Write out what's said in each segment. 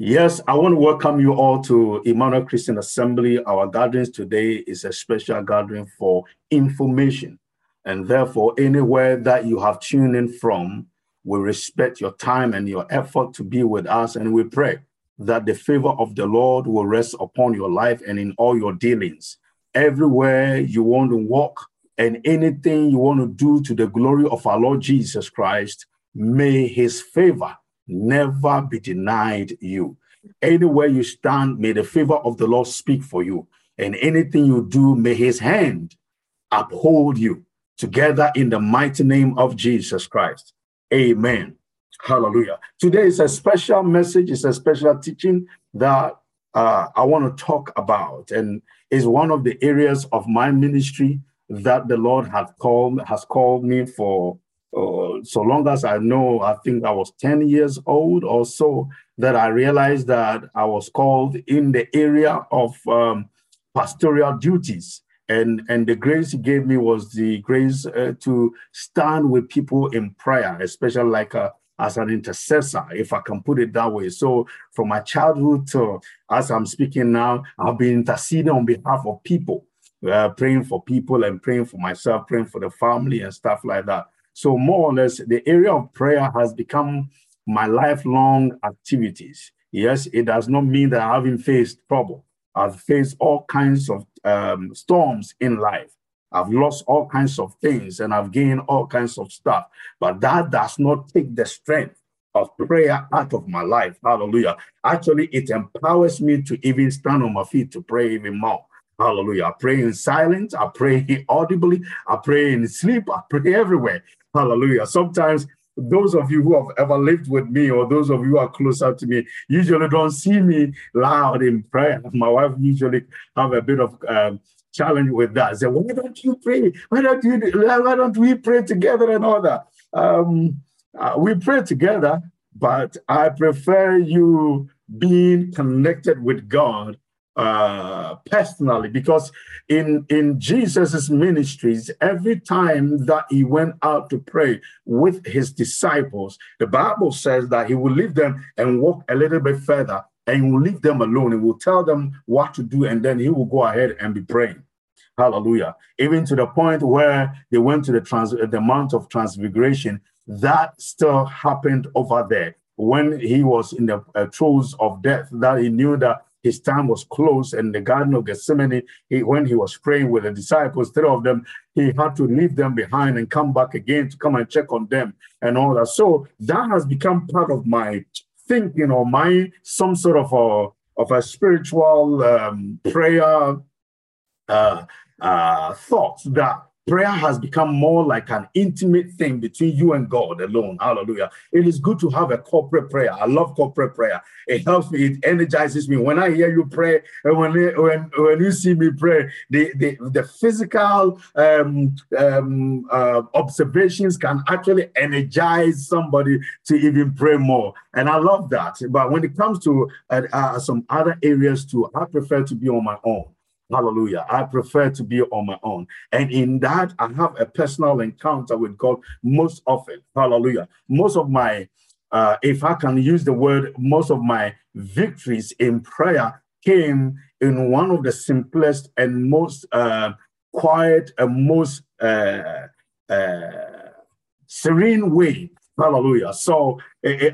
Yes, I want to welcome you all to Emmanuel Christian Assembly. Our gatherings today is a special gathering for information. And therefore, anywhere that you have tuned in from, we respect your time and your effort to be with us. And we pray that the favor of the Lord will rest upon your life and in all your dealings. Everywhere you want to walk and anything you want to do to the glory of our Lord Jesus Christ, may his favor never be denied you. Anywhere you stand, may the favor of the Lord speak for you. And anything you do, may his hand uphold you together in the mighty name of Jesus Christ. Amen. Hallelujah. Today is a special message, it's a special teaching that uh, I want to talk about, and is one of the areas of my ministry that the Lord has called has called me for so long as I know, I think I was 10 years old or so, that I realized that I was called in the area of um, pastoral duties. And, and the grace he gave me was the grace uh, to stand with people in prayer, especially like a, uh, as an intercessor, if I can put it that way. So from my childhood to as I'm speaking now, I've been interceding on behalf of people, uh, praying for people and praying for myself, praying for the family and stuff like that. So more or less, the area of prayer has become my lifelong activities. Yes, it does not mean that I haven't faced trouble. I've faced all kinds of um, storms in life. I've lost all kinds of things and I've gained all kinds of stuff. But that does not take the strength of prayer out of my life. Hallelujah. Actually, it empowers me to even stand on my feet to pray even more. Hallelujah. I pray in silence. I pray audibly. I pray in sleep. I pray everywhere. Hallelujah. Sometimes those of you who have ever lived with me or those of you who are closer to me usually don't see me loud in prayer. My wife usually have a bit of um, challenge with that. Say, why don't you pray? Why don't you? Why don't we pray together and all that? Um, uh, we pray together, but I prefer you being connected with God uh, personally because in in Jesus's ministries, every time that he went out to pray with his disciples, the Bible says that he will leave them and walk a little bit further and he will leave them alone. He will tell them what to do, and then he will go ahead and be praying. Hallelujah. Even to the point where they went to the trans the Mount of Transfiguration, that still happened over there when he was in the uh, throes of death, that he knew that his time was close in the Garden of Gethsemane. He, when he was praying with the disciples, three of them, he had to leave them behind and come back again to come and check on them and all that. So that has become part of my thinking or my some sort of a of a spiritual um, prayer uh, uh, thought that prayer has become more like an intimate thing between you and God alone. Hallelujah. It is good to have a corporate prayer. I love corporate prayer. It helps me, it energizes me. When I hear you pray, and when when, when you see me pray, the, the, the physical um, um, uh, observations can actually energize somebody to even pray more. And I love that. But when it comes to uh, uh, some other areas too, I prefer to be on my own. Hallelujah. I prefer to be on my own. And in that, I have a personal encounter with God most often. Hallelujah. Most of my, uh, if I can use the word, most of my victories in prayer came in one of the simplest and most uh, quiet and most uh, uh serene way Hallelujah. So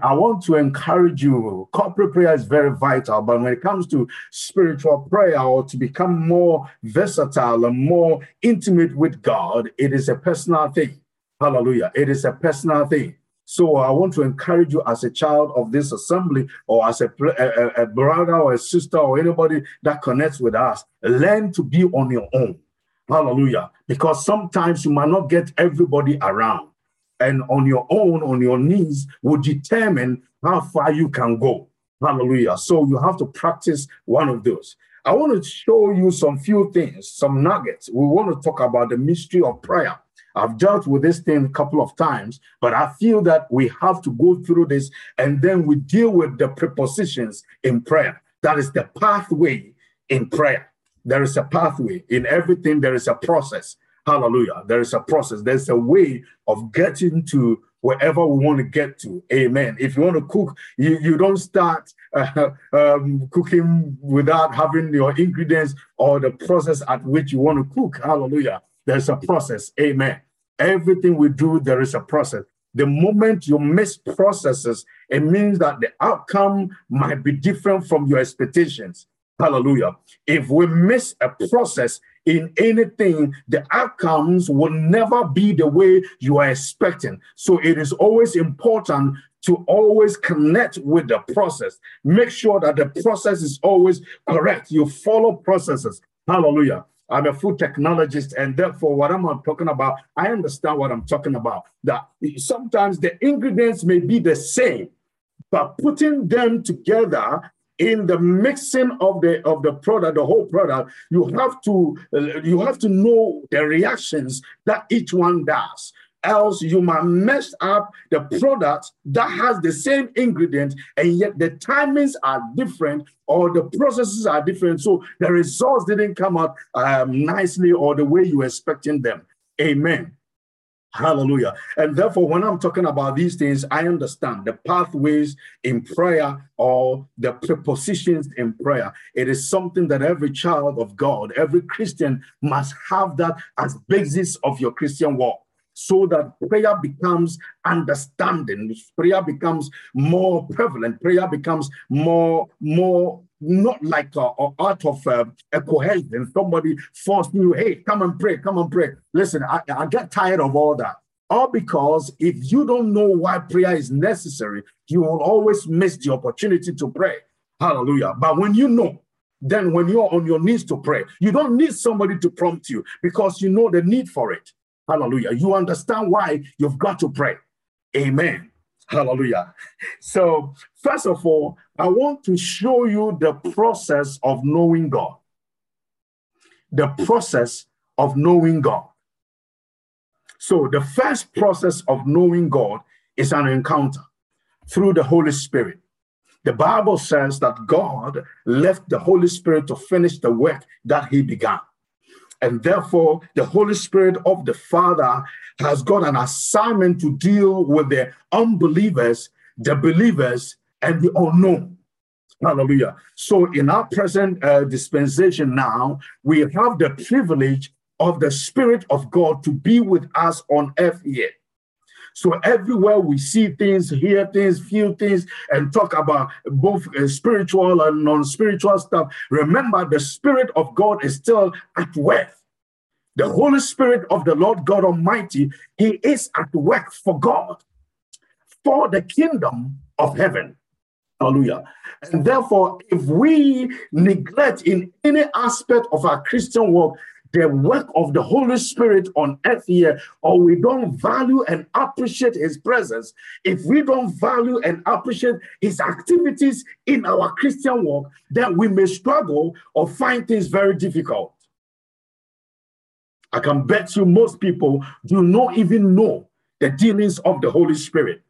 I want to encourage you. Corporate prayer is very vital, but when it comes to spiritual prayer or to become more versatile and more intimate with God, it is a personal thing. Hallelujah. It is a personal thing. So I want to encourage you as a child of this assembly or as a, a, a brother or a sister or anybody that connects with us, learn to be on your own. Hallelujah. Because sometimes you might not get everybody around and on your own, on your knees, will determine how far you can go. Hallelujah. So you have to practice one of those. I want to show you some few things, some nuggets. We want to talk about the mystery of prayer. I've dealt with this thing a couple of times, but I feel that we have to go through this and then we deal with the prepositions in prayer. That is the pathway in prayer. There is a pathway in everything, there is a process. Hallelujah. There is a process, there's a way of getting to wherever we want to get to. Amen. If you want to cook, you, you don't start uh, um, cooking without having your ingredients or the process at which you want to cook. Hallelujah. There's a process. Amen. Everything we do, there is a process. The moment you miss processes, it means that the outcome might be different from your expectations. Hallelujah. If we miss a process in anything, the outcomes will never be the way you are expecting. So it is always important to always connect with the process. Make sure that the process is always correct. You follow processes. Hallelujah. I'm a food technologist, and therefore, what I'm talking about, I understand what I'm talking about. That sometimes the ingredients may be the same, but putting them together in the mixing of the of the product the whole product you have to uh, you have to know the reactions that each one does. Else you might mess up the product that has the same ingredient and yet the timings are different or the processes are different. So the results didn't come out um, nicely or the way you were expecting them. Amen Hallelujah. And therefore, when I'm talking about these things, I understand the pathways in prayer or the prepositions in prayer. It is something that every child of God, every Christian must have that as basis of your Christian walk so that prayer becomes understanding prayer becomes more prevalent prayer becomes more more not like uh, out of uh, a cohesion somebody forcing you hey come and pray come and pray listen I, I get tired of all that all because if you don't know why prayer is necessary you will always miss the opportunity to pray hallelujah but when you know then when you're on your knees to pray you don't need somebody to prompt you because you know the need for it Hallelujah. You understand why you've got to pray. Amen. Hallelujah. So, first of all, I want to show you the process of knowing God. The process of knowing God. So, the first process of knowing God is an encounter through the Holy Spirit. The Bible says that God left the Holy Spirit to finish the work that he began. And therefore, the Holy Spirit of the Father has got an assignment to deal with the unbelievers, the believers, and the unknown. Hallelujah. So, in our present uh, dispensation now, we have the privilege of the Spirit of God to be with us on earth here. So everywhere we see things, hear things, feel things, and talk about both uh, spiritual and non-spiritual stuff, remember the Spirit of God is still at work. The Holy Spirit of the Lord God Almighty, He is at work for God, for the kingdom of heaven. Hallelujah. And therefore, if we neglect in any aspect of our Christian walk the work of the Holy Spirit on earth here, or we don't value and appreciate his presence, if we don't value and appreciate his activities in our Christian walk, then we may struggle or find things very difficult. I can bet you most people do not even know the dealings of the Holy Spirit.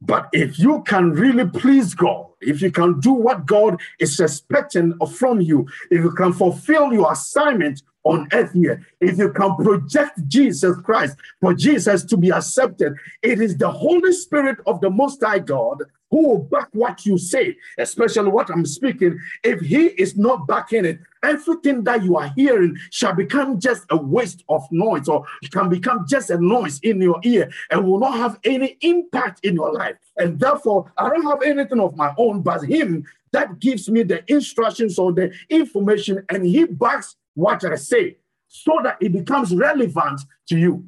But if you can really please God, if you can do what God is expecting from you, if you can fulfill your assignment on earth here, if you can project Jesus Christ for Jesus to be accepted, it is the Holy Spirit of the Most High God who will back what you say, especially what I'm speaking. If He is not backing it, everything that you are hearing shall become just a waste of noise, or it can become just a noise in your ear and will not have any impact in your life. And therefore, I don't have anything of my own but Him that gives me the instructions or the information, and He backs what I say so that it becomes relevant to you.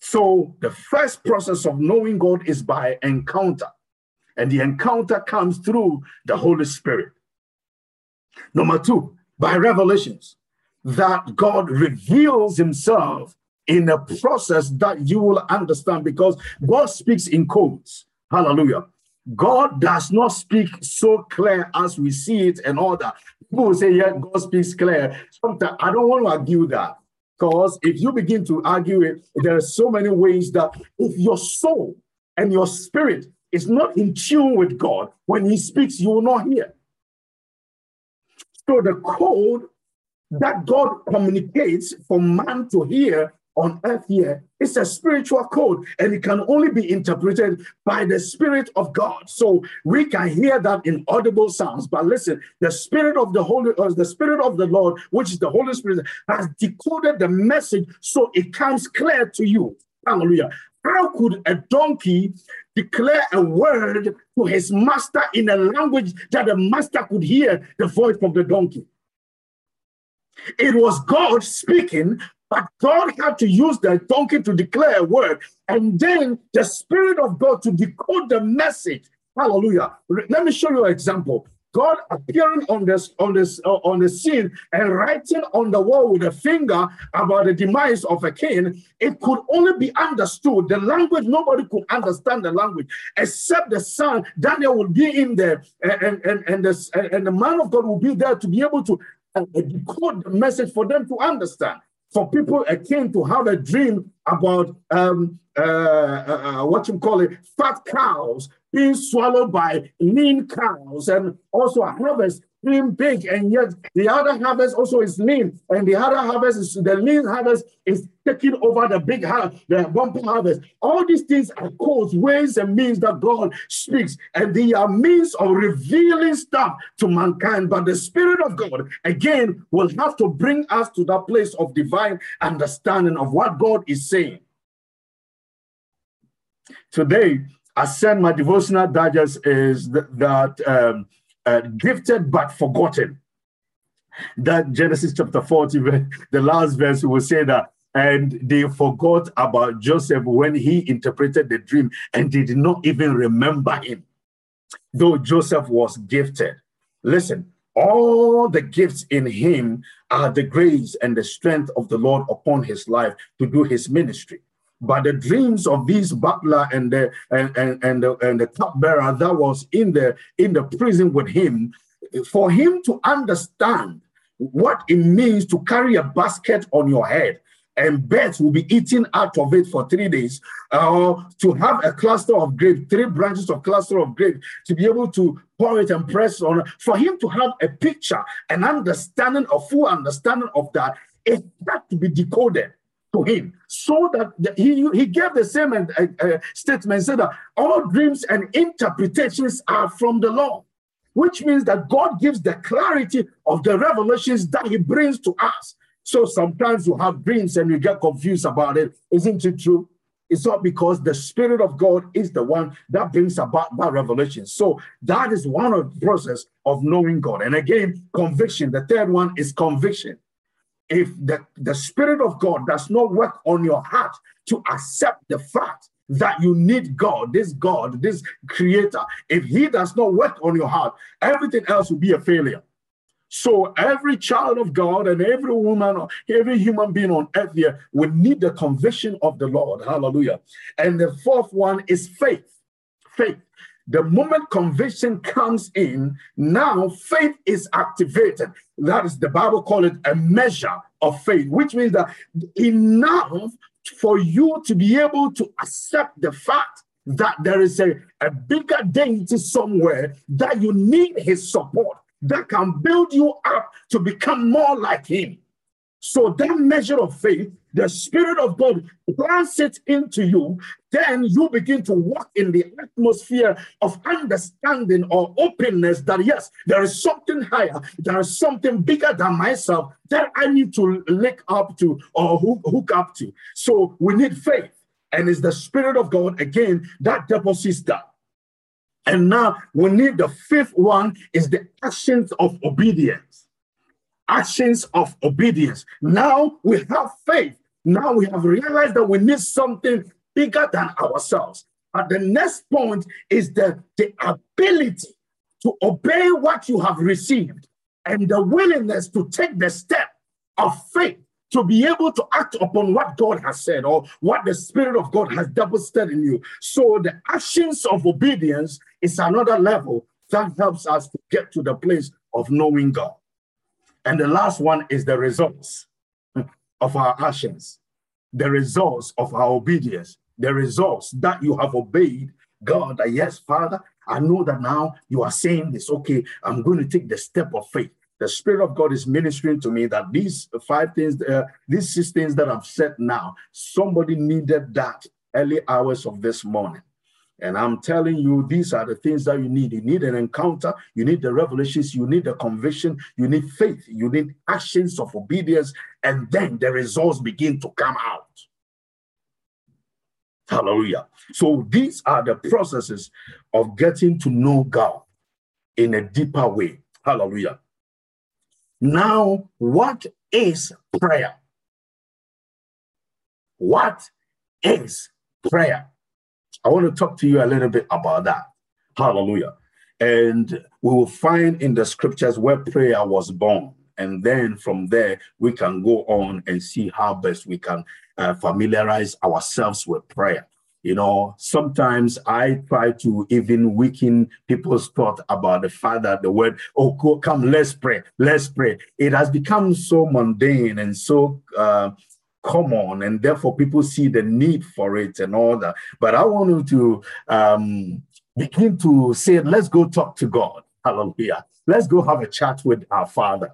So, the first process of knowing God is by encounter, and the encounter comes through the Holy Spirit. Number two, by revelations, that God reveals Himself in a process that you will understand because God speaks in codes. Hallelujah. God does not speak so clear as we see it and all that. People will say, yeah, God speaks clear. Sometimes I don't want to argue that. Because if you begin to argue it, there are so many ways that if your soul and your spirit is not in tune with God, when He speaks, you will not hear. So the code that God communicates for man to hear on earth here is a spiritual code and it can only be interpreted by the Spirit of God. So we can hear that in audible sounds. But listen, the Spirit of the Holy, uh, the Spirit of the Lord, which is the Holy Spirit, has decoded the message so it comes clear to you. Hallelujah. How could a donkey declare a word to his master in a language that the master could hear the voice of the donkey? It was God speaking, but God had to use the donkey to declare a word, and then the Spirit of God to decode the message. Hallelujah. Let me show you an example. God appearing on this on this uh, on the scene and writing on the wall with a finger about the demise of a king, it could only be understood. The language nobody could understand the language except the son. Daniel will be in there, and and and the and the man of God will be there to be able to uh, decode the message for them to understand. For people, akin to have a dream about um, uh, uh, uh what you call it, fat cows being swallowed by lean cows, and also a harvest being big, and yet the other harvest also is lean, and the other harvest is the lean harvest is taking over the big harvest, the bumper harvest. All these things are codes, ways, and means that God speaks, and they are means of revealing stuff to mankind. But the Spirit of God, again, will have to bring us to that place of divine understanding of what God is saying. Today, I said my devotional digest is that um, uh, gifted but forgotten. That Genesis chapter 40, the last verse will say that, and they forgot about Joseph when he interpreted the dream and did not even remember him, though Joseph was gifted. Listen, all the gifts in him are the grace and the strength of the Lord upon his life to do his ministry. But the dreams of this butler and the and, and, and the the cupbearer that was in the in the prison with him, for him to understand what it means to carry a basket on your head and birds will be eaten out of it for three days, or uh, to have a cluster of grapes, three branches of cluster of grapes, to be able to pour it and press on, for him to have a picture, an understanding, a full understanding of that, it had to be decoded to him so that he, he gave the same uh, uh, statement said that all dreams and interpretations are from the Lord which means that god gives the clarity of the revelations that he brings to us. So sometimes you have dreams and you get confused about it. Isn't it true? It's not because the spirit of god is the one that brings about that revelation. So that is one of the process of knowing god. And again conviction. The third one is conviction if the, the Spirit of God does not work on your heart to accept the fact that you need God, this God, this creator, if He does not work on your heart, everything else will be a failure. So every child of God and every woman or every human being on earth here will need the conviction of the Lord. Hallelujah. And the fourth one is faith. Faith. The moment conviction comes in, now faith is activated. That is the Bible call it a measure of faith, which means that enough for you to be able to accept the fact that there is a, a bigger deity somewhere that you need his support that can build you up to become more like him. So that measure of faith, the Spirit of God plants it into you, then you begin to walk in the atmosphere of understanding or openness that yes, there is something higher, there is something bigger than myself that I need to link up to or hook, hook up to. So we need faith. And it's the Spirit of God again that deposits that. And now we need the fifth one is the actions of obedience actions of obedience. Now we have faith. Now we have realized that we need something bigger than ourselves. But the next point is the, the ability to obey what you have received and the willingness to take the step of faith to be able to act upon what God has said or what the Spirit of God has deposited in you. So the actions of obedience is another level that helps us to get to the place of knowing God. And the last one is the results of our actions, the results of our obedience, the results that you have obeyed God. Yes, Father, I know that now you are saying this. Okay, I'm going to take the step of faith. the Spirit of God is ministering to me that these five things, uh, these six things that I've said now, somebody needed that early hours of this morning. And I'm telling you, these are the things that you need. You need an encounter, you need the revelations, you need the conviction, you need faith, you need actions of obedience, and then the results begin to come out. Hallelujah. So these are the processes of getting to know God in a deeper way. Hallelujah. Now, what is prayer? What is prayer? I want to talk to you a little bit about that. Hallelujah. And we will find in the scriptures where prayer was born. And then from there, we can go on and see how best we can uh, familiarize ourselves with prayer. You know, sometimes I try to even weaken people's thought about the fact that the word, oh, come, let's pray, let's pray. It has become so mundane and so uh, common, and therefore people see the need for it and all that. But I want you to um, begin to say, let's go talk to God. Hallelujah. Let's go have a chat with our Father.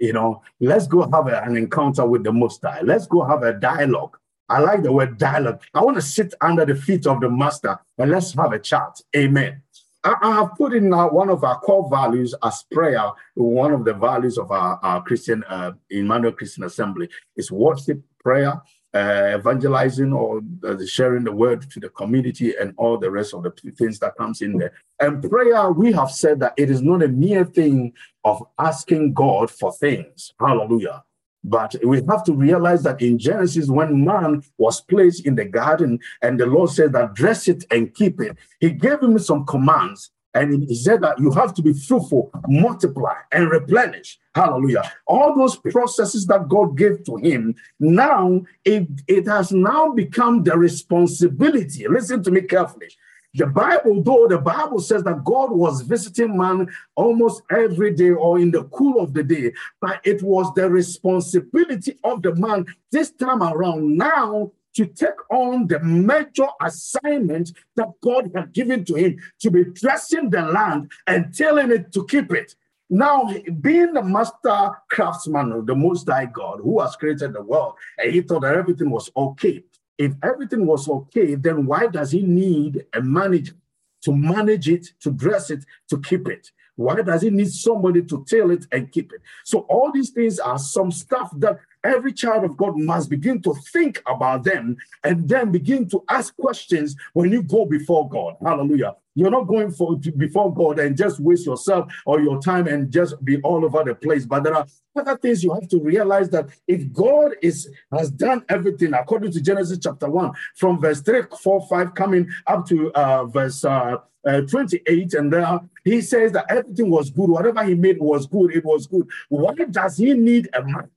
You know, let's go have a, an encounter with the Most High. Let's go have a dialogue I like the word dialogue. I want to sit under the feet of the master and let's have a chat. Amen. I, have put in uh, one of our core values as prayer. One of the values of our, our Christian, uh, Emmanuel Christian Assembly is worship, prayer, uh, evangelizing or uh, sharing the word to the community and all the rest of the things that comes in there. And prayer, we have said that it is not a mere thing of asking God for things. Hallelujah. But we have to realize that in Genesis, when man was placed in the garden and the Lord said that dress it and keep it, he gave him some commands. And he said that you have to be fruitful, multiply, and replenish. Hallelujah. All those processes that God gave to him, now it, it has now become the responsibility. Listen to me carefully the Bible, though the Bible says that God was visiting man almost every day or in the cool of the day, but it was the responsibility of the man this time around now to take on the major assignment that God had given to him to be dressing the land and telling it to keep it. Now, being the master craftsman of the Most High God who has created the world, and he thought that everything was okay if everything was okay, then why does he need a manager to manage it, to dress it, to keep it? Why does he need somebody to tell it and keep it? So all these things are some stuff that every child of God must begin to think about them and then begin to ask questions when you go before God. Hallelujah. You're not going for before God and just waste yourself or your time and just be all over the place. But there are other things you have to realize that if God is has done everything according to Genesis chapter 1, from verse 3, 4, 5, coming up to uh, verse uh, uh, 28, and there he says that everything was good, whatever he made was good, it was good. Why does he need a man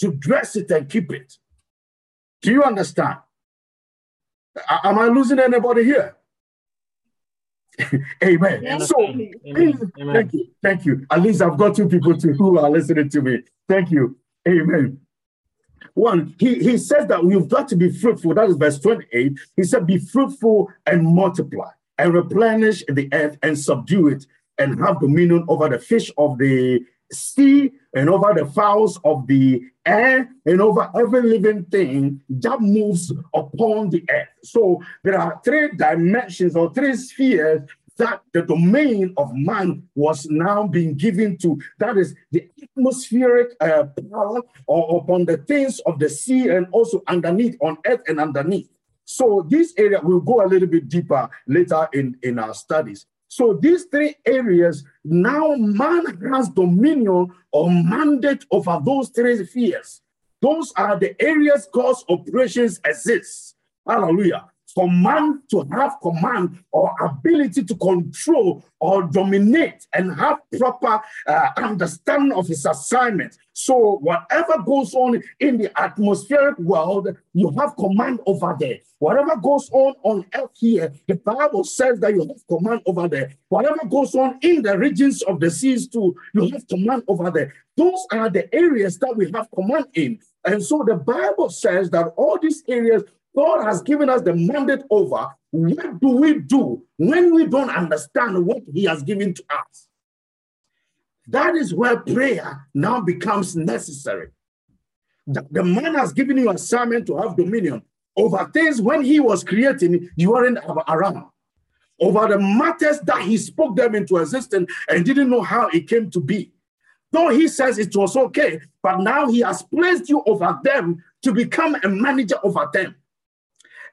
to dress it and keep it? Do you understand? Am I losing anybody here? Amen. Yes. So, Amen. thank you. Thank you. At least I've got two people to, who are listening to me. Thank you. Amen. One, he, he says that we've got to be fruitful. That is verse 28. He said, Be fruitful and multiply and replenish the earth and subdue it and have dominion over the fish of the sea and over the fowls of the air and over every living thing that moves upon the earth. So there are three dimensions or three spheres that the domain of man was now being given to. That is the atmospheric uh, power or upon the things of the sea and also underneath on earth and underneath. So this area will go a little bit deeper later in, in our studies. So these three areas, now man has dominion or mandate over those three spheres. Those are the areas God's operations exist. Hallelujah for man to have command or ability to control or dominate and have proper uh, understanding of his assignment. So, whatever goes on in the atmospheric world, you have command over there. Whatever goes on on earth here, the Bible says that you have command over there. Whatever goes on in the regions of the seas, too, you have command over there. Those are the areas that we have command in. And so the Bible says that all these areas God has given us the mandate over. What do we do when we don't understand what He has given to us? That is where prayer now becomes necessary. The, man has given you assignment to have dominion over things when he was creating, you weren't around. Over the matters that he spoke them into existence and didn't know how it came to be. Though he says it was okay, but now he has placed you over them to become a manager over them.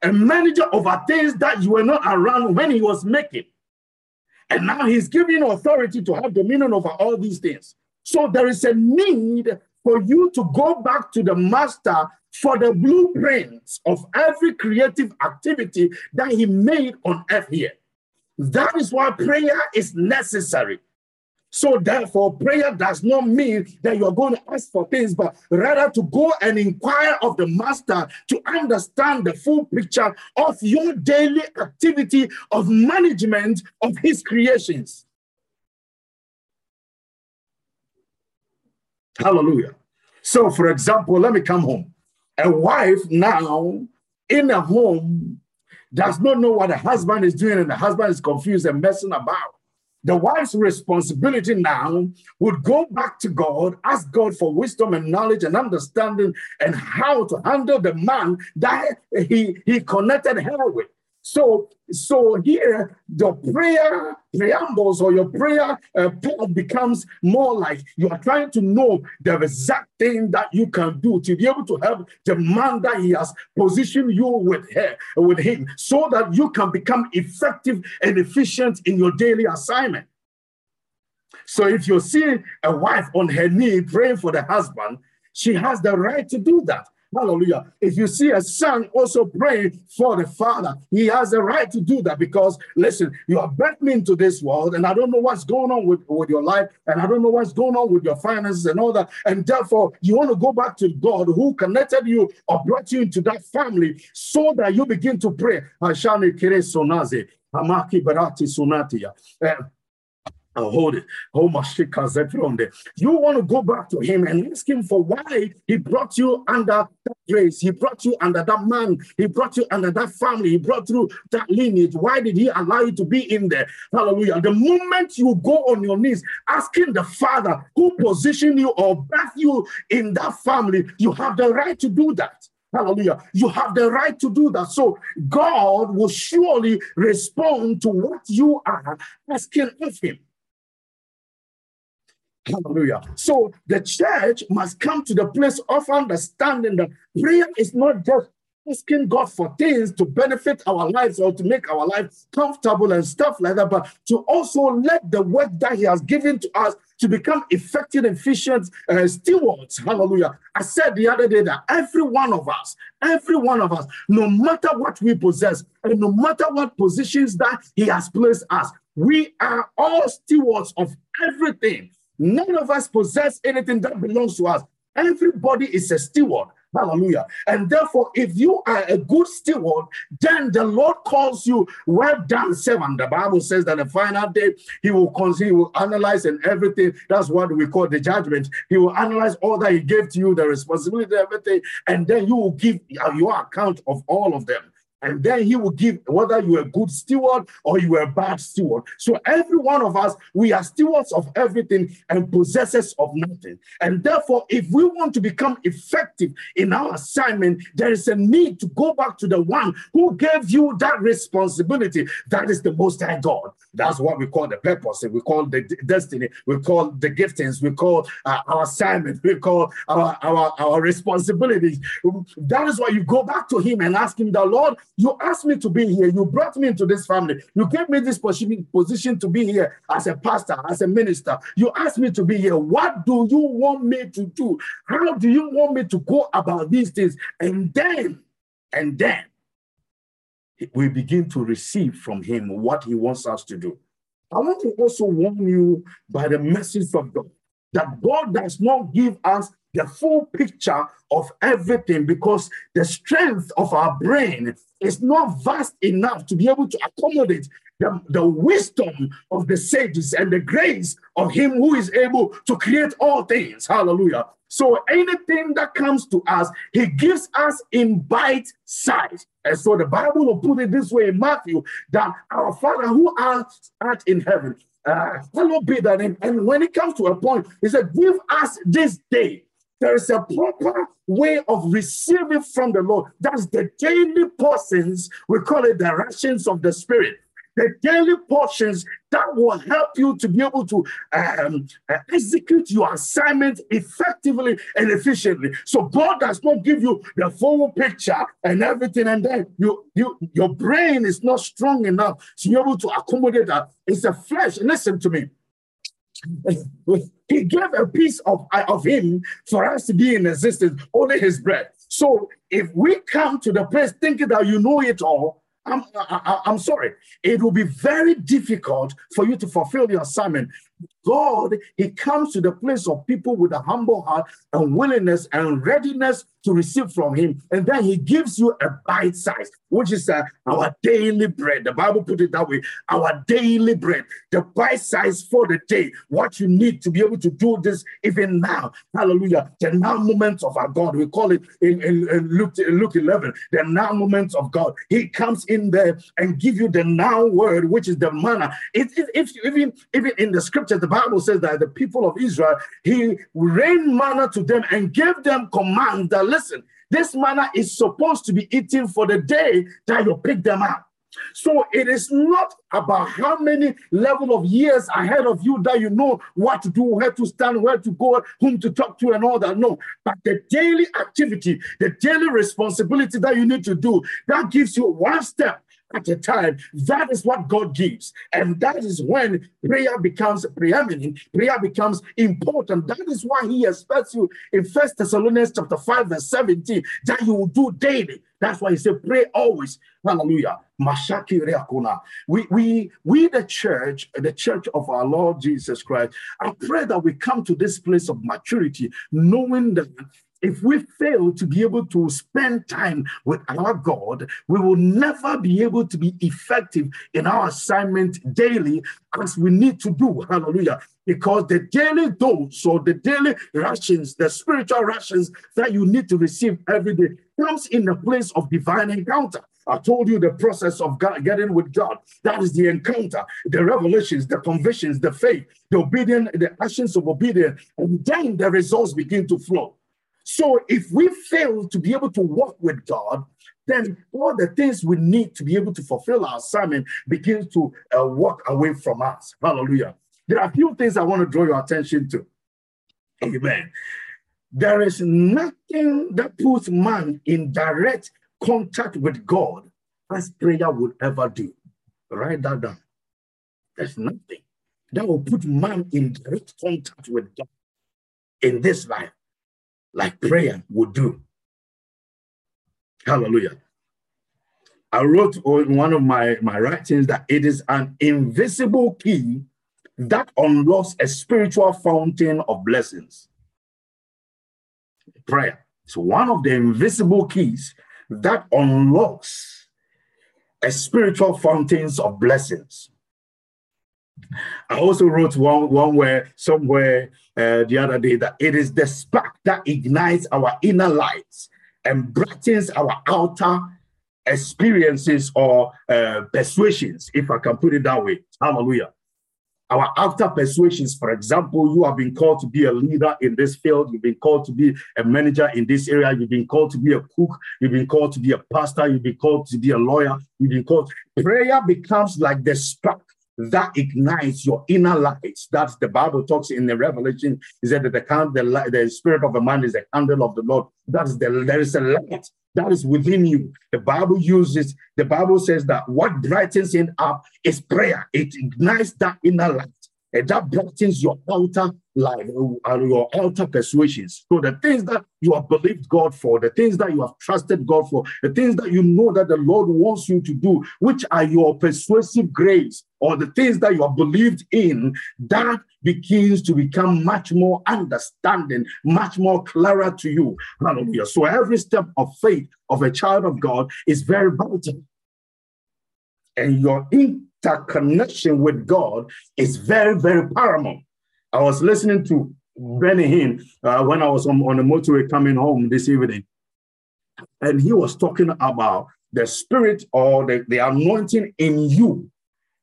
A manager over things that you were not around when he was making. And now he's giving authority to have dominion over all these things. So there is a need for you to go back to the master for the blueprints of every creative activity that he made on earth here. That is why prayer is necessary. So, therefore, prayer does not mean that you're going to ask for things, but rather to go and inquire of the master to understand the full picture of your daily activity of management of his creations. Hallelujah. So, for example, let me come home. A wife now in a home does not know what the husband is doing, and the husband is confused and messing about. The wife's responsibility now would go back to God, ask God for wisdom and knowledge and understanding and how to handle the man that he, he connected her with. So, so here the prayer preambles or your prayer uh, becomes more like you are trying to know the exact thing that you can do to be able to help the man that he has positioned you with her, with him, so that you can become effective and efficient in your daily assignment. So if you see a wife on her knee praying for the husband, she has the right to do that. Hallelujah. If you see a son also praying for the father, he has a right to do that because, listen, you are me into this world and I don't know what's going on with, with your life and I don't know what's going on with your finances and all that. And therefore, you want to go back to God who connected you or brought you into that family so that you begin to pray. Uh, I'll hold it. Oh, my shit, Kazet, You want to go back to him and ask him for why he brought you under that grace. He brought you under that man. He brought you under that family. He brought through that lineage. Why did he allow you to be in there? Hallelujah. The moment you go on your knees asking the Father who positioned you or birthed you in that family, you have the right to do that. Hallelujah. You have the right to do that. So God will surely respond to what you are asking of him. Hallelujah. So the church must come to the place of understanding that prayer is not just asking God for things to benefit our lives or to make our lives comfortable and stuff like that, but to also let the work that He has given to us to become effective, efficient uh, stewards. Hallelujah. I said the other day that every one of us, every one of us, no matter what we possess, and no matter what positions that He has placed us, we are all stewards of everything None of us possess anything that belongs to us. Everybody is a steward. Hallelujah. And therefore, if you are a good steward, then the Lord calls you well done, servant. The Bible says that the final day he will he will analyze and everything. That's what we call the judgment. He will analyze all that he gave to you, the responsibility, everything, and then you will give your account of all of them and then he will give whether you're a good steward or you are a bad steward. So every one of us, we are stewards of everything and possessors of nothing. And therefore, if we want to become effective in our assignment, there is a need to go back to the one who gave you that responsibility. That is the Most High God. That's what we call the purpose. We call the destiny. We call the giftings. We call uh, our assignment. We call our, our, our responsibilities. That is why you go back to Him and ask Him, the Lord, you asked me to be here. You brought me into this family. You gave me this position to be here as a pastor, as a minister. You asked me to be here. What do you want me to do? How do you want me to go about these things? And then, and then, we begin to receive from him what he wants us to do. I want to also warn you by the message of God that God does not give us the full picture of everything because the strength of our brain is not vast enough to be able to accommodate the, the wisdom of the sages and the grace of him who is able to create all things. Hallelujah. So anything that comes to us, he gives us in bite size. And so the Bible will put it this way in Matthew that our Father who art, in heaven, uh, hallowed be thy name. And when it comes to a point, he said, Give us this day. There is a proper way of receiving from the Lord. That's the daily portions. We call it the rations of the Spirit the daily portions that will help you to be able to um, uh, execute your assignment effectively and efficiently. So God does not give you the full picture and everything, and then you you your brain is not strong enough to be able to accommodate that. It's the flesh. Listen to me. he gave a piece of, uh, of him for us to be in existence, only his breath. So if we come to the place thinking that you know it all, I'm, I, am sorry. It will be very difficult for you to fulfill your assignment God, He comes to the place of people with a humble heart and willingness and readiness to receive from Him. And then He gives you a bite size, which is uh, our daily bread. The Bible put it that way our daily bread, the bite size for the day, what you need to be able to do this even now. Hallelujah. The now moments of our God, we call it in, in, in Luke, Luke 11, the now moments of God. He comes in there and give you the now word, which is the manna. It, it, if, even, even in the scriptures, the Bible says that the people of Israel, he rained manna to them and gave them command that listen, this manna is supposed to be eaten for the day that you pick them up. So it is not about how many level of years ahead of you that you know what to do, where to stand, where to go, whom to talk to, and all that. No, but the daily activity, the daily responsibility that you need to do, that gives you one step at a time. That is what God gives. And that is when prayer becomes preeminent, prayer becomes important. That is why he expects you in First Thessalonians chapter 5, verse 17, that you will do daily. That's why he said, pray always. Hallelujah. We, we, we, the church, the church of our Lord Jesus Christ, I pray that we come to this place of maturity, knowing that if we fail to be able to spend time with our God, we will never be able to be effective in our assignment daily as we need to do. Hallelujah. Because the daily dose or the daily rations, the spiritual rations that you need to receive every day comes in the place of divine encounter. I told you the process of God, getting with God. That is the encounter, the revelations, the convictions, the faith, the obedience, the actions of obedience. And then the results begin to flow. So if we fail to be able to walk with God, then all the things we need to be able to fulfill our assignment begins to uh, walk away from us. Hallelujah. There are a few things I want to draw your attention to. Amen. There is nothing that puts man in direct contact with God as prayer would ever do. Write that down. There's nothing that will put man in direct contact with God in this life like prayer would do. Hallelujah. I wrote in one of my, my writings that it is an invisible key that unlocks a spiritual fountain of blessings. Prayer is one of the invisible keys that unlocks a spiritual fountains of blessings. I also wrote one, one where somewhere uh, the other day that it is the spark that ignites our inner lights and brightens our outer experiences or uh, persuasions, if I can put it that way. Hallelujah. Our outer persuasions, for example, you have been called to be a leader in this field, you've been called to be a manager in this area, you've been called to be a cook, you've been called to be a pastor, you've been called to be a lawyer, you've been called. Prayer becomes like the spark that ignites your inner lights. That's the Bible talks in the Revelation. Is that the, the, the spirit of a man is a candle of the Lord. That is the there is a light that is within you. The Bible uses, the Bible says that what brightens it up is prayer. It ignites that inner light. And that brightens your outer life uh, and your outer persuasions. So the things that you have believed God for, the things that you have trusted God for, the things that you know that the Lord wants you to do, which are your persuasive grace, or the things that you have believed in, that begins to become much more understanding, much more clearer to you. Hallelujah. So every step of faith of a child of God is very vital. And your interconnection with God is very, very paramount. I was listening to Benny Hinn uh, when I was on, on the motorway coming home this evening, and he was talking about the spirit or the, the anointing in you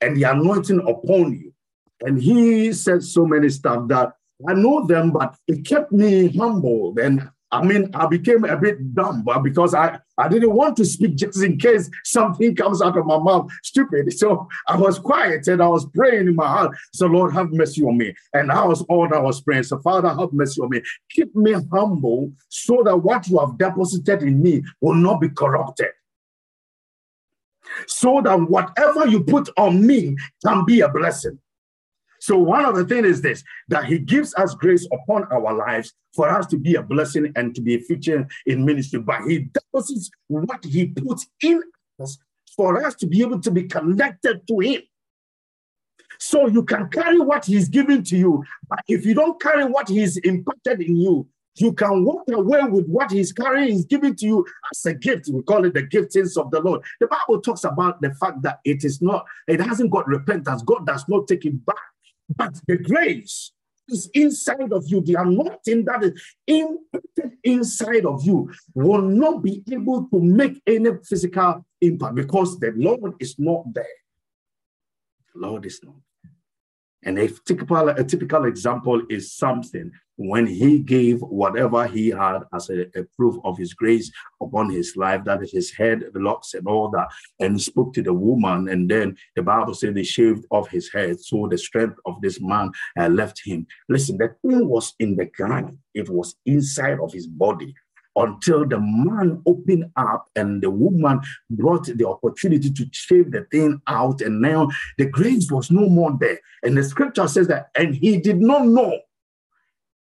and the anointing upon you. And he said so many stuff that I know them, but it kept me humble. And I mean, I became a bit dumb because I, I didn't want to speak just in case something comes out of my mouth stupid. So I was quiet and I was praying in my heart. So, Lord, have mercy on me. And that was all I was praying. So, Father, have mercy on me. Keep me humble so that what you have deposited in me will not be corrupted. So that whatever you put on me can be a blessing. So one of the things is this, that he gives us grace upon our lives for us to be a blessing and to be a future in ministry, but he deposits what he puts in us for us to be able to be connected to him. So you can carry what he's given to you, but if you don't carry what he's impacted in you, you can walk away with what he's carrying, he's giving to you as a gift. We call it the giftings of the Lord. The Bible talks about the fact that it is not, it hasn't got repentance. God does not take it back. But the grace is inside of you. The anointing that is impacted inside of you will not be able to make any physical impact because the Lord is not there. The Lord is not. And a typical, a typical example is something when he gave whatever he had as a, a, proof of his grace upon his life, that is his head, the locks, and all that, and spoke to the woman. And then the Bible said they shaved off his head, so the strength of this man uh, left him. Listen, the thing was in the ground, it was inside of his body until the man opened up and the woman brought the opportunity to shave the thing out. And now the grace was no more there. And the scripture says that, and he did not know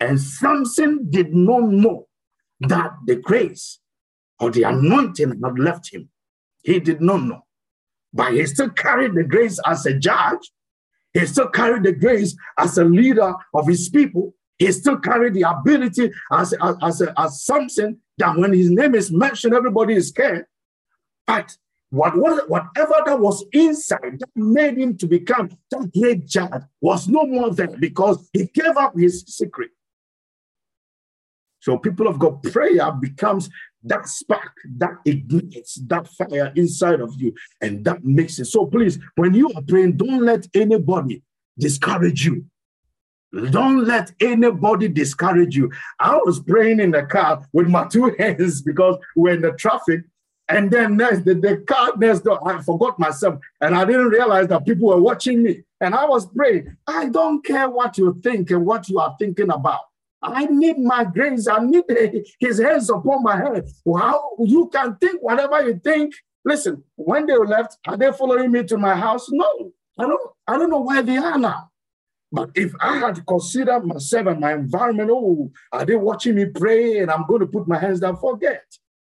and Samson did not know that the grace or the anointing had left him. He did not know. But he still carried the grace as a judge. He still carried the grace as a leader of his people. He still carried the ability as, as, as, as Samson that when his name is mentioned, everybody is scared. But what was, whatever that was inside that made him to become that great judge was no more there because he gave up his secret. So, people of God, prayer becomes that spark that ignites that fire inside of you and that makes it. So, please, when you are praying, don't let anybody discourage you. Don't let anybody discourage you. I was praying in the car with my two hands because we're in the traffic. And then next, the, the car next door, I forgot myself and I didn't realize that people were watching me. And I was praying. I don't care what you think and what you are thinking about. I need my grace. I need his hands upon my head. How you can think whatever you think. Listen, when they left, are they following me to my house? No, I don't. I don't know where they are now. But if I had considered myself and my environment, oh, are they watching me pray and I'm going to put my hands down? Forget.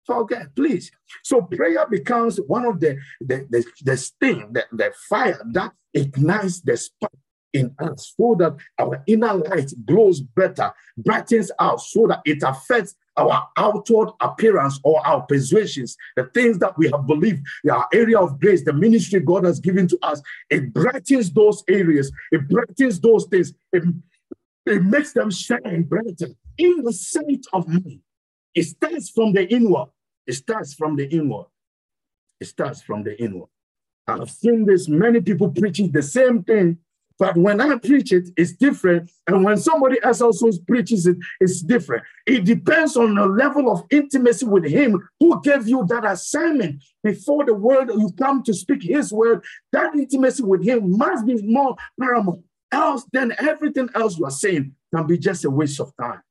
Forget, please. So prayer becomes one of the the, the, the sting, the, the fire that ignites the spark in us so that our inner light glows better, brightens out so that it affects our outward appearance or our persuasions, the things that we have believed, our area of grace, the ministry God has given to us, it brightens those areas, it brightens those things, it, it makes them shine brighter in the sight of me. It starts from the inward. It starts from the inward. It starts from the inward. I've seen this many people preaching the same thing but when I preach it, it's different. And when somebody else also preaches it, it's different. It depends on the level of intimacy with Him who gave you that assignment before the word you come to speak His word. That intimacy with Him must be more paramount. Else, then everything else you are saying can be just a waste of time.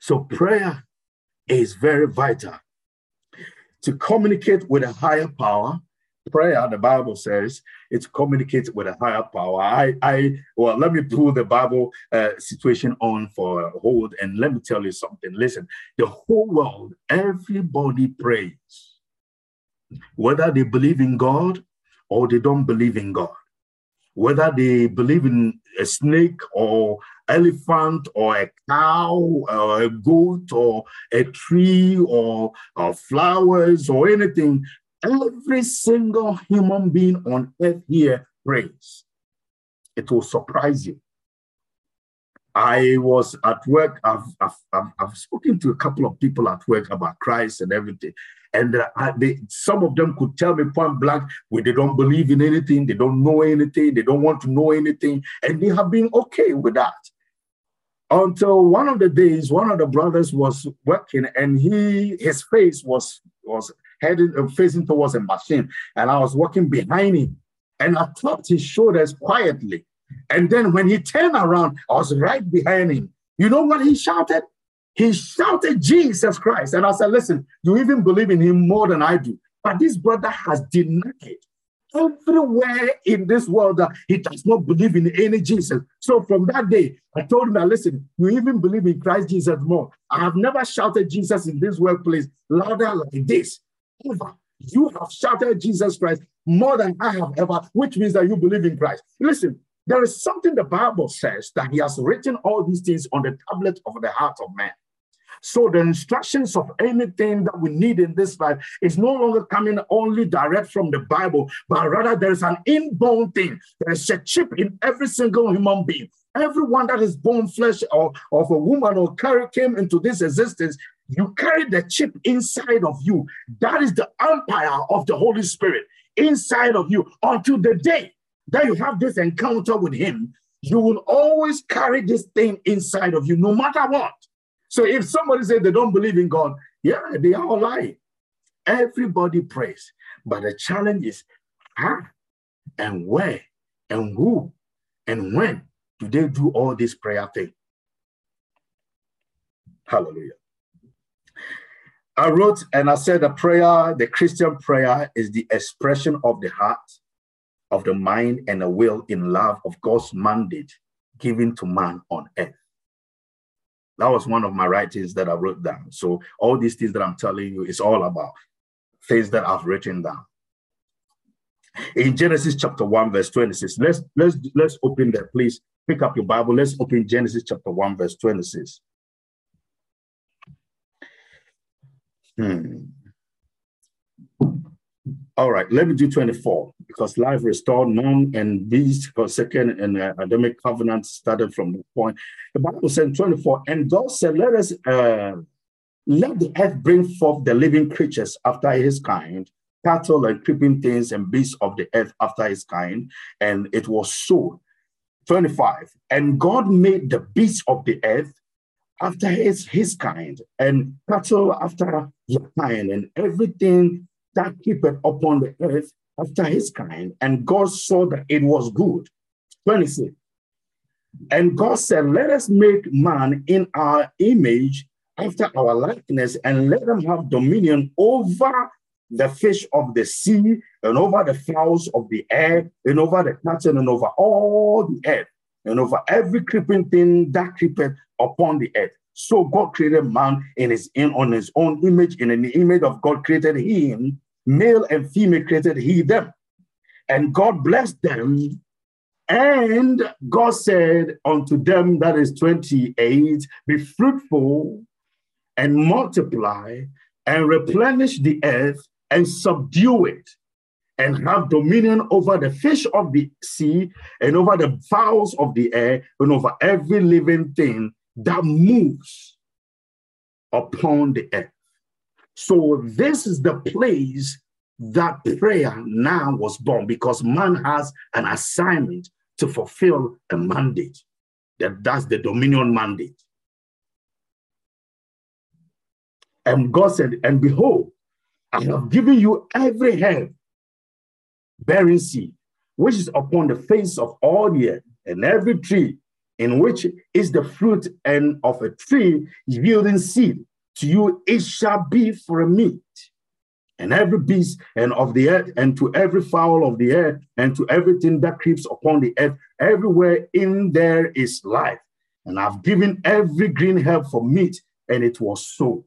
So, prayer is very vital to communicate with a higher power prayer, the Bible says, it's communicate with a higher power. I, I, well, let me pull the Bible uh, situation on for hold, and let me tell you something. Listen, the whole world, everybody prays, whether they believe in God or they don't believe in God, whether they believe in a snake or elephant or a cow or a goat or a tree or, or flowers or anything Every single human being on earth here prays. It will surprise you. I was at work. I've, I've, I've, spoken to a couple of people at work about Christ and everything. And uh, they, some of them could tell me point blank, where they don't believe in anything, they don't know anything, they don't want to know anything, and they have been okay with that. Until one of the days, one of the brothers was working, and he his face was was heading uh, facing towards a machine, and I was walking behind him, and I tapped his shoulders quietly. And then when he turned around, I was right behind him. You know what he shouted? He shouted Jesus Christ. And I said, Listen, you even believe in him more than I do. But this brother has denied everywhere in this world that he does not believe in any Jesus. So from that day, I told him listen, you even believe in Christ Jesus more. I have never shouted Jesus in this workplace louder like this. Ever. You have shouted Jesus Christ more than I have ever, which means that you believe in Christ. Listen, there is something the Bible says that he has written all these things on the tablet of the heart of man. So the instructions of anything that we need in this life is no longer coming only direct from the Bible, but rather there is an inborn thing. There is a chip in every single human being. Everyone that is born flesh or of a woman or carry came into this existence, you carry the chip inside of you. That is the empire of the Holy Spirit inside of you until the day that you have this encounter with Him. You will always carry this thing inside of you, no matter what. So if somebody says they don't believe in God, yeah, they are lying. Everybody prays. But the challenge is how and where and who and when do they do all this prayer thing? Hallelujah. I wrote and I said the prayer, the Christian prayer is the expression of the heart, of the mind, and the will in love of God's mandate given to man on earth. That was one of my writings that I wrote down. So all these things that I'm telling you is all about things that I've written down. In Genesis chapter 1, verse 26. Let's let's let's open there, please. Pick up your Bible. Let's open Genesis chapter 1, verse 26. Hmm. All right, let me do 24 because life restored man and beast because second and uh, Adamic covenant started from the point. The Bible said 24, and God said, Let us uh, let the earth bring forth the living creatures after his kind, cattle and creeping things and beasts of the earth after his kind. And it was so. 25. And God made the beasts of the earth after his, his kind, and cattle after their kind, and everything that keepeth upon the earth after his kind. And God saw that it was good. 26. And God said, Let us make man in our image after our likeness, and let them have dominion over the fish of the sea, and over the fowls of the air, and over the cattle, and over all the earth, and over every creeping thing that creepeth upon the earth. So God created man in his in on his own image, and in the image of God created him, male and female created he them. And God blessed them. And God said unto them, that is 28, be fruitful and multiply and replenish the earth and subdue it and have dominion over the fish of the sea and over the fowls of the air and over every living thing that moves upon the earth. So, this is the place that prayer now was born because man has an assignment to fulfill a mandate. That, that's the dominion mandate. And God said, And behold, I have given you every herb bearing seed, which is upon the face of all the earth, and every tree in which is the fruit and of a tree yielding seed. To you it shall be for a meat and every beast and of the earth, and to every fowl of the air, and to everything that creeps upon the earth, everywhere in there is life. And I've given every green herb for meat, and it was so.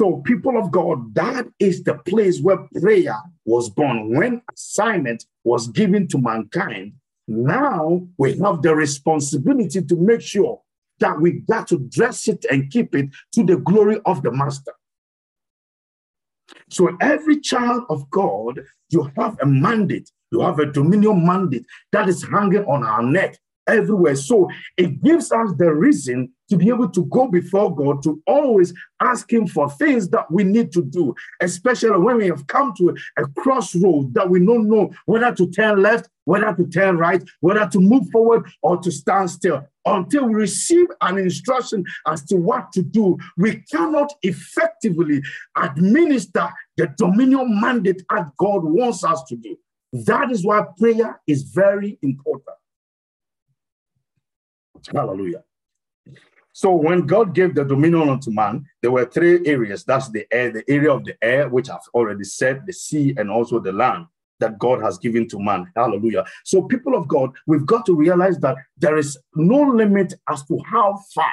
So, people of God, that is the place where prayer was born. When assignment was given to mankind, now we have the responsibility to make sure that we got to dress it and keep it to the glory of the Master. So every child of God, you have a mandate, you have a dominion mandate that is hanging on our neck everywhere. So it gives us the reason to be able to go before God to always ask Him for things that we need to do, especially when we have come to a crossroad that we don't know whether to turn left, whether to turn right, whether to move forward or to stand still. Until we receive an instruction as to what to do, we cannot effectively administer the dominion mandate as God wants us to do. That is why prayer is very important. Hallelujah. So when God gave the dominion unto man, there were three areas. That's the air, the area of the air, which I've already said, the sea, and also the land that God has given to man. Hallelujah. So, people of God, we've got to realize that there is no limit as to how far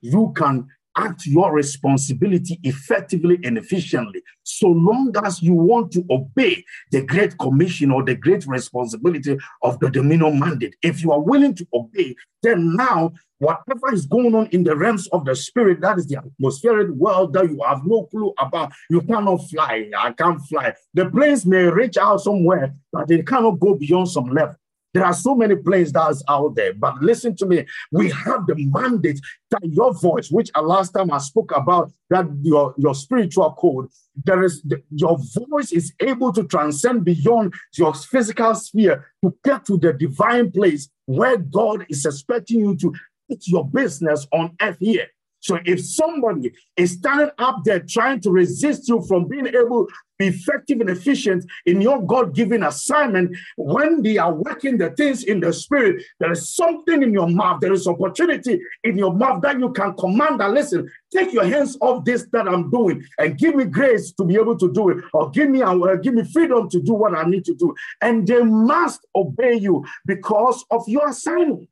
you can act your responsibility effectively and efficiently, so long as you want to obey the great commission or the great responsibility of the dominion mandate. If you are willing to obey, then now whatever is going on in the realms of the spirit, that is the atmospheric world that you have no clue about, you cannot fly. I can't fly. The planes may reach out somewhere, but they cannot go beyond some level. There are so many planes that's out there, but listen to me. We have the mandate that your voice, which last time I spoke about, that your, your spiritual code, there is the, your voice is able to transcend beyond your physical sphere to get to the divine place where God is expecting you to put your business on earth here. So if somebody is standing up there trying to resist you from being able be effective and efficient in your God-given assignment, when they are working the things in the spirit, there is something in your mouth, there is opportunity in your mouth that you can command and listen, take your hands off this that I'm doing and give me grace to be able to do it, or give me uh, give me freedom to do what I need to do. And they must obey you because of your assignment.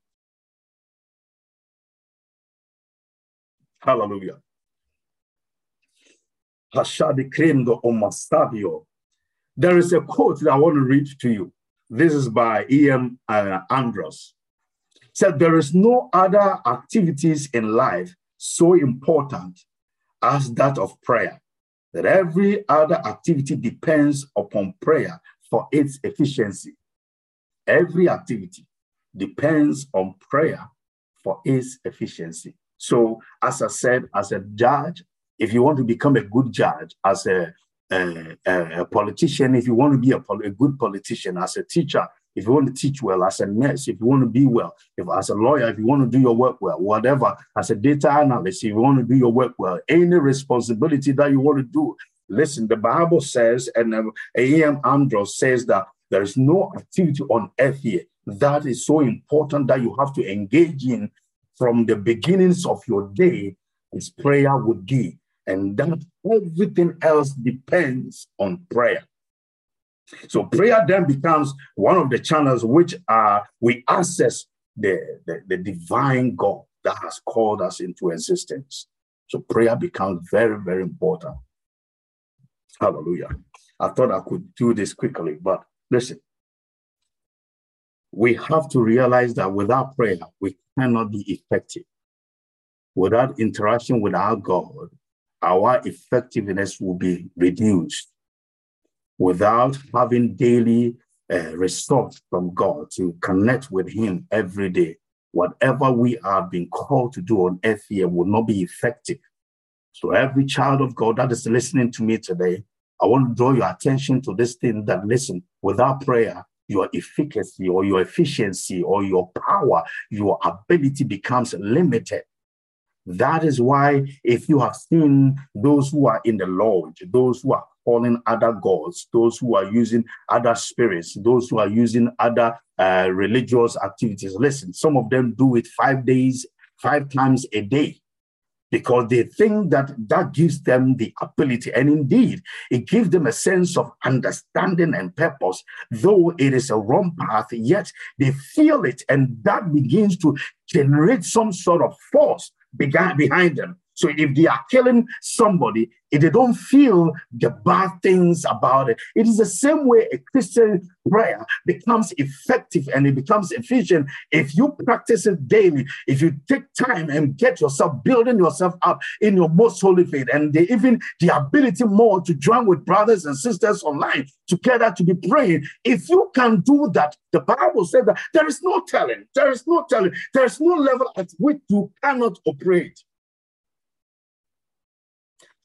Hallelujah. There is a quote that I want to read to you. This is by E.M. Uh, Andros. Said there is no other activities in life so important as that of prayer. That every other activity depends upon prayer for its efficiency. Every activity depends on prayer for its efficiency. So, as I said, as a judge, if you want to become a good judge, as a, a, a politician, if you want to be a, a, good politician, as a teacher, if you want to teach well, as a nurse, if you want to be well, if as a lawyer, if you want to do your work well, whatever, as a data analyst, if you want to do your work well, any responsibility that you want to do, listen, the Bible says, and um, A.M. Andros says that there is no activity on earth here that is so important that you have to engage in from the beginnings of your day is prayer would be. And that everything else depends on prayer. So prayer then becomes one of the channels which are we access the, the, the divine God that has called us into existence. So prayer becomes very, very important. Hallelujah. I thought I could do this quickly, but listen, we have to realize that without prayer, we cannot be effective. Without interaction with our God, our effectiveness will be reduced. Without having daily uh, resource from God to connect with Him every day, whatever we are being called to do on earth here will not be effective. So, every child of God that is listening to me today, I want to draw your attention to this thing that listen, without prayer, your efficacy or your efficiency or your power, your ability becomes limited. That is why, if you have seen those who are in the lodge, those who are calling other gods, those who are using other spirits, those who are using other uh, religious activities, listen, some of them do it five days, five times a day because they think that that gives them the ability. And indeed, it gives them a sense of understanding and purpose. Though it is a wrong path, yet they feel it. And that begins to generate some sort of force behind them. So if they are killing somebody, if they don't feel the bad things about it, it is the same way a Christian prayer becomes effective and it becomes efficient if you practice it daily. If you take time and get yourself building yourself up in your most holy faith, and the, even the ability more to join with brothers and sisters online together to be praying. If you can do that, the Bible says that there is no telling, there is no telling, there is no level at which you cannot operate.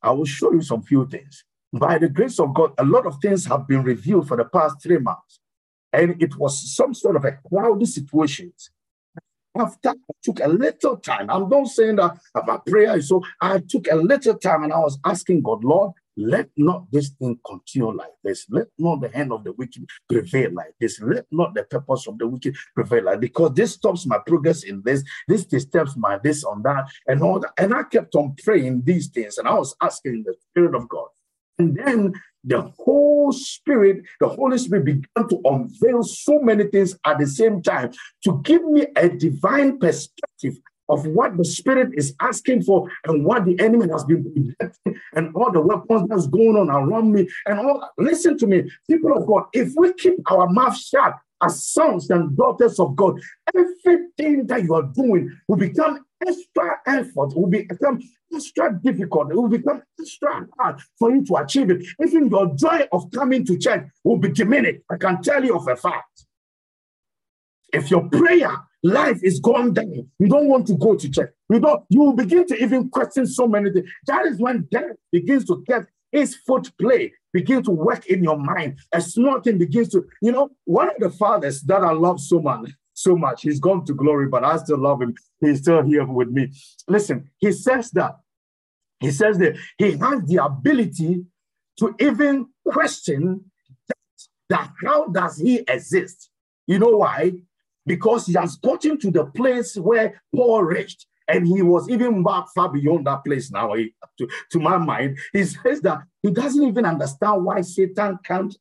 I will show you some few things. By the grace of God, a lot of things have been revealed for the past three months. And it was some sort of a cloudy situation. After I took a little time, I'm not saying that about prayer, so I took a little time and I was asking God, Lord, let not this thing continue like this. Let not the hand of the wicked prevail like this. Let not the purpose of the wicked prevail like this. because this stops my progress in this. This disturbs my this on that and all that. And I kept on praying these things and I was asking the Spirit of God. And then the whole Spirit, the Holy Spirit began to unveil so many things at the same time to give me a divine perspective of what the spirit is asking for and what the enemy has been projecting and all the weapons that's going on around me and all listen to me people of god if we keep our mouth shut as sons and daughters of god everything that you are doing will become extra effort will become extra difficult it will become extra hard for you to achieve it. Even your joy of coming to church will be diminished i can tell you of a fact. If your prayer life is gone down. You don't want to go to church. You don't. You will begin to even question so many things. That is when death begins to get its foot play, begin to work in your mind. A small thing begins to, you know, one of the fathers that I love so much, so much. He's gone to glory, but I still love him. He's still here with me. Listen, he says that. He says that he has the ability to even question that, that how does he exist? You know why? Because he has gotten to the place where Paul reached. And he was even far beyond that place now. He, to, to my mind, he says that he doesn't even understand why Satan can't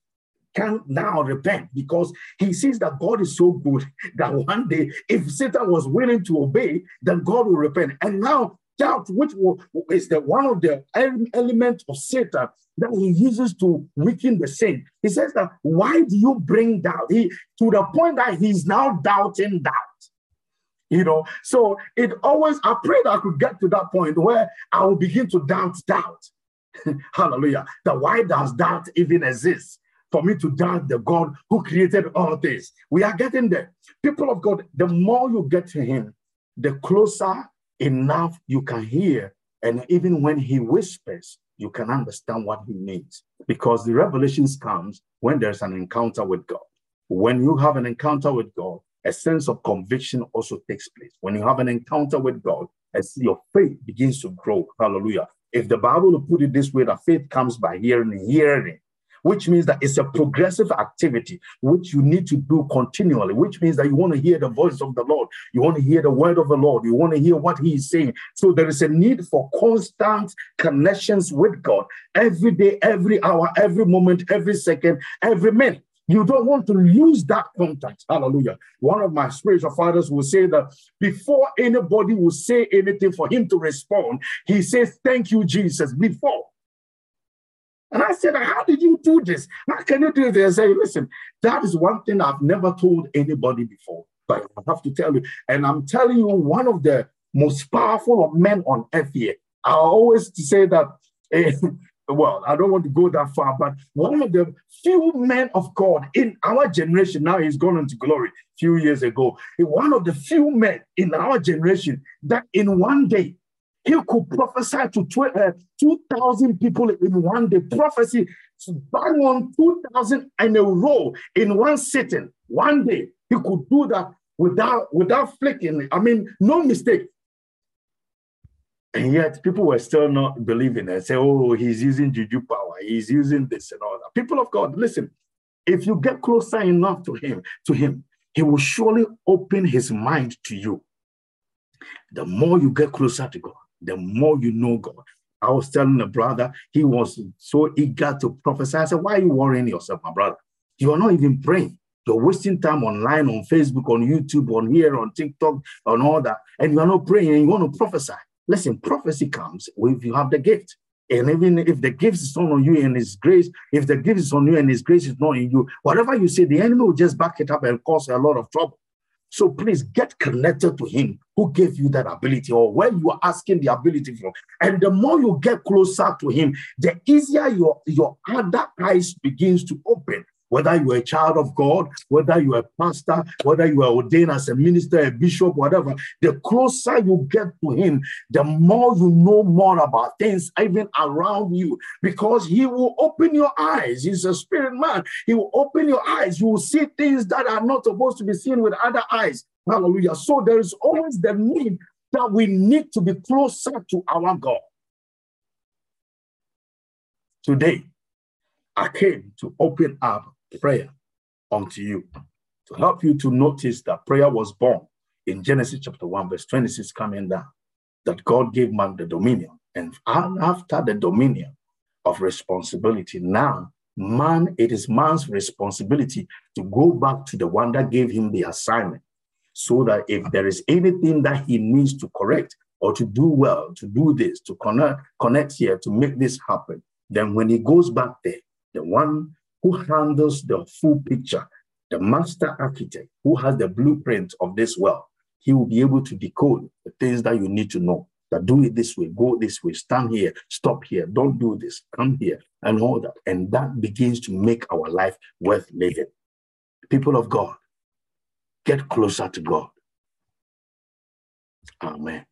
can now repent because he sees that God is so good that one day, if Satan was willing to obey, then God will repent. And now doubt, which is the one of the elements of Satan that he uses to weaken the saint. He says that why do you bring doubt? He to the point that he's now doubting doubt. You know, so it always I pray that I could get to that point where I will begin to doubt doubt. Hallelujah. That why does doubt even exist? For me to doubt the God who created all this. We are getting there. People of God, the more you get to him, the closer enough you can hear. And even when he whispers, you can understand what he means. Because the revelations comes when there's an encounter with God. When you have an encounter with God, a sense of conviction also takes place. When you have an encounter with God, as your faith begins to grow. Hallelujah. If the Bible put it this way, that faith comes by hearing, hearing which means that it's a progressive activity which you need to do continually, which means that you want to hear the voice of the Lord, you want to hear the word of the Lord, you want to hear what He is saying. So there is a need for constant connections with God every day, every hour, every moment, every second, every minute. You don't want to lose that contact. Hallelujah. One of my spiritual fathers will say that before anybody will say anything for him to respond, he says, Thank you, Jesus, before. And I said, How did you do this? How can you do this? I say, Listen, that is one thing I've never told anybody before, but I have to tell you. And I'm telling you, one of the most powerful of men on earth here. I always say that, eh, well, I don't want to go that far, but one of the few men of God in our generation, now he's gone into glory a few years ago, one of the few men in our generation that in one day he could prophesy to uh, 2,000 people in one day. Prophecy, bang on 2,000 in a row in one sitting, one day. He could do that without, without flicking. I mean, no mistake. And yet people were still not believing it. Say, oh, he's using juju power. He's using this and all that. People of God, listen, if you get closer enough to him, to him, he will surely open his mind to you. The more you get closer to God, the more you know God. I was telling a brother, he was so eager to prophesy. I said, Why are you worrying yourself, my brother? You are not even praying. You're wasting time online, on Facebook, on YouTube, on here, on TikTok, on all that. And you are not praying and you want to prophesy. Listen, prophecy comes if you have the gift. And even if the gift is not on you and his grace, if the gift is on you and his grace is not in you, whatever you say, the enemy will just back it up and cause a lot of trouble. So please get connected to him who gave you that ability or where you are asking the ability from. And the more you get closer to him, the easier your, your other eyes begins to open whether you're a child of God, whether you're a pastor, whether you are ordained as a minister, a bishop, whatever, the closer you get to Him, the more you know more about things even around you, because He will open your eyes. He's a spirit man. He will open your eyes. You will see things that are not supposed to be seen with other eyes. Hallelujah. So there is always the need that we need to be closer to our God. Today, I came to open up prayer unto you to help you to notice that prayer was born in Genesis chapter 1, verse 26, coming down, that God gave man the dominion. And after the dominion of responsibility, now man, it is man's responsibility to go back to the one that gave him the assignment. So that if there is anything that he needs to correct or to do well, to do this, to connect, connect here, to make this happen, then when he goes back there, the one who handles the full picture, the master architect who has the blueprint of this world, he will be able to decode the things that you need to know. That do it this way, go this way, stand here, stop here, don't do this, come here, and all that. And that begins to make our life worth living. People of God, get closer to God. Amen.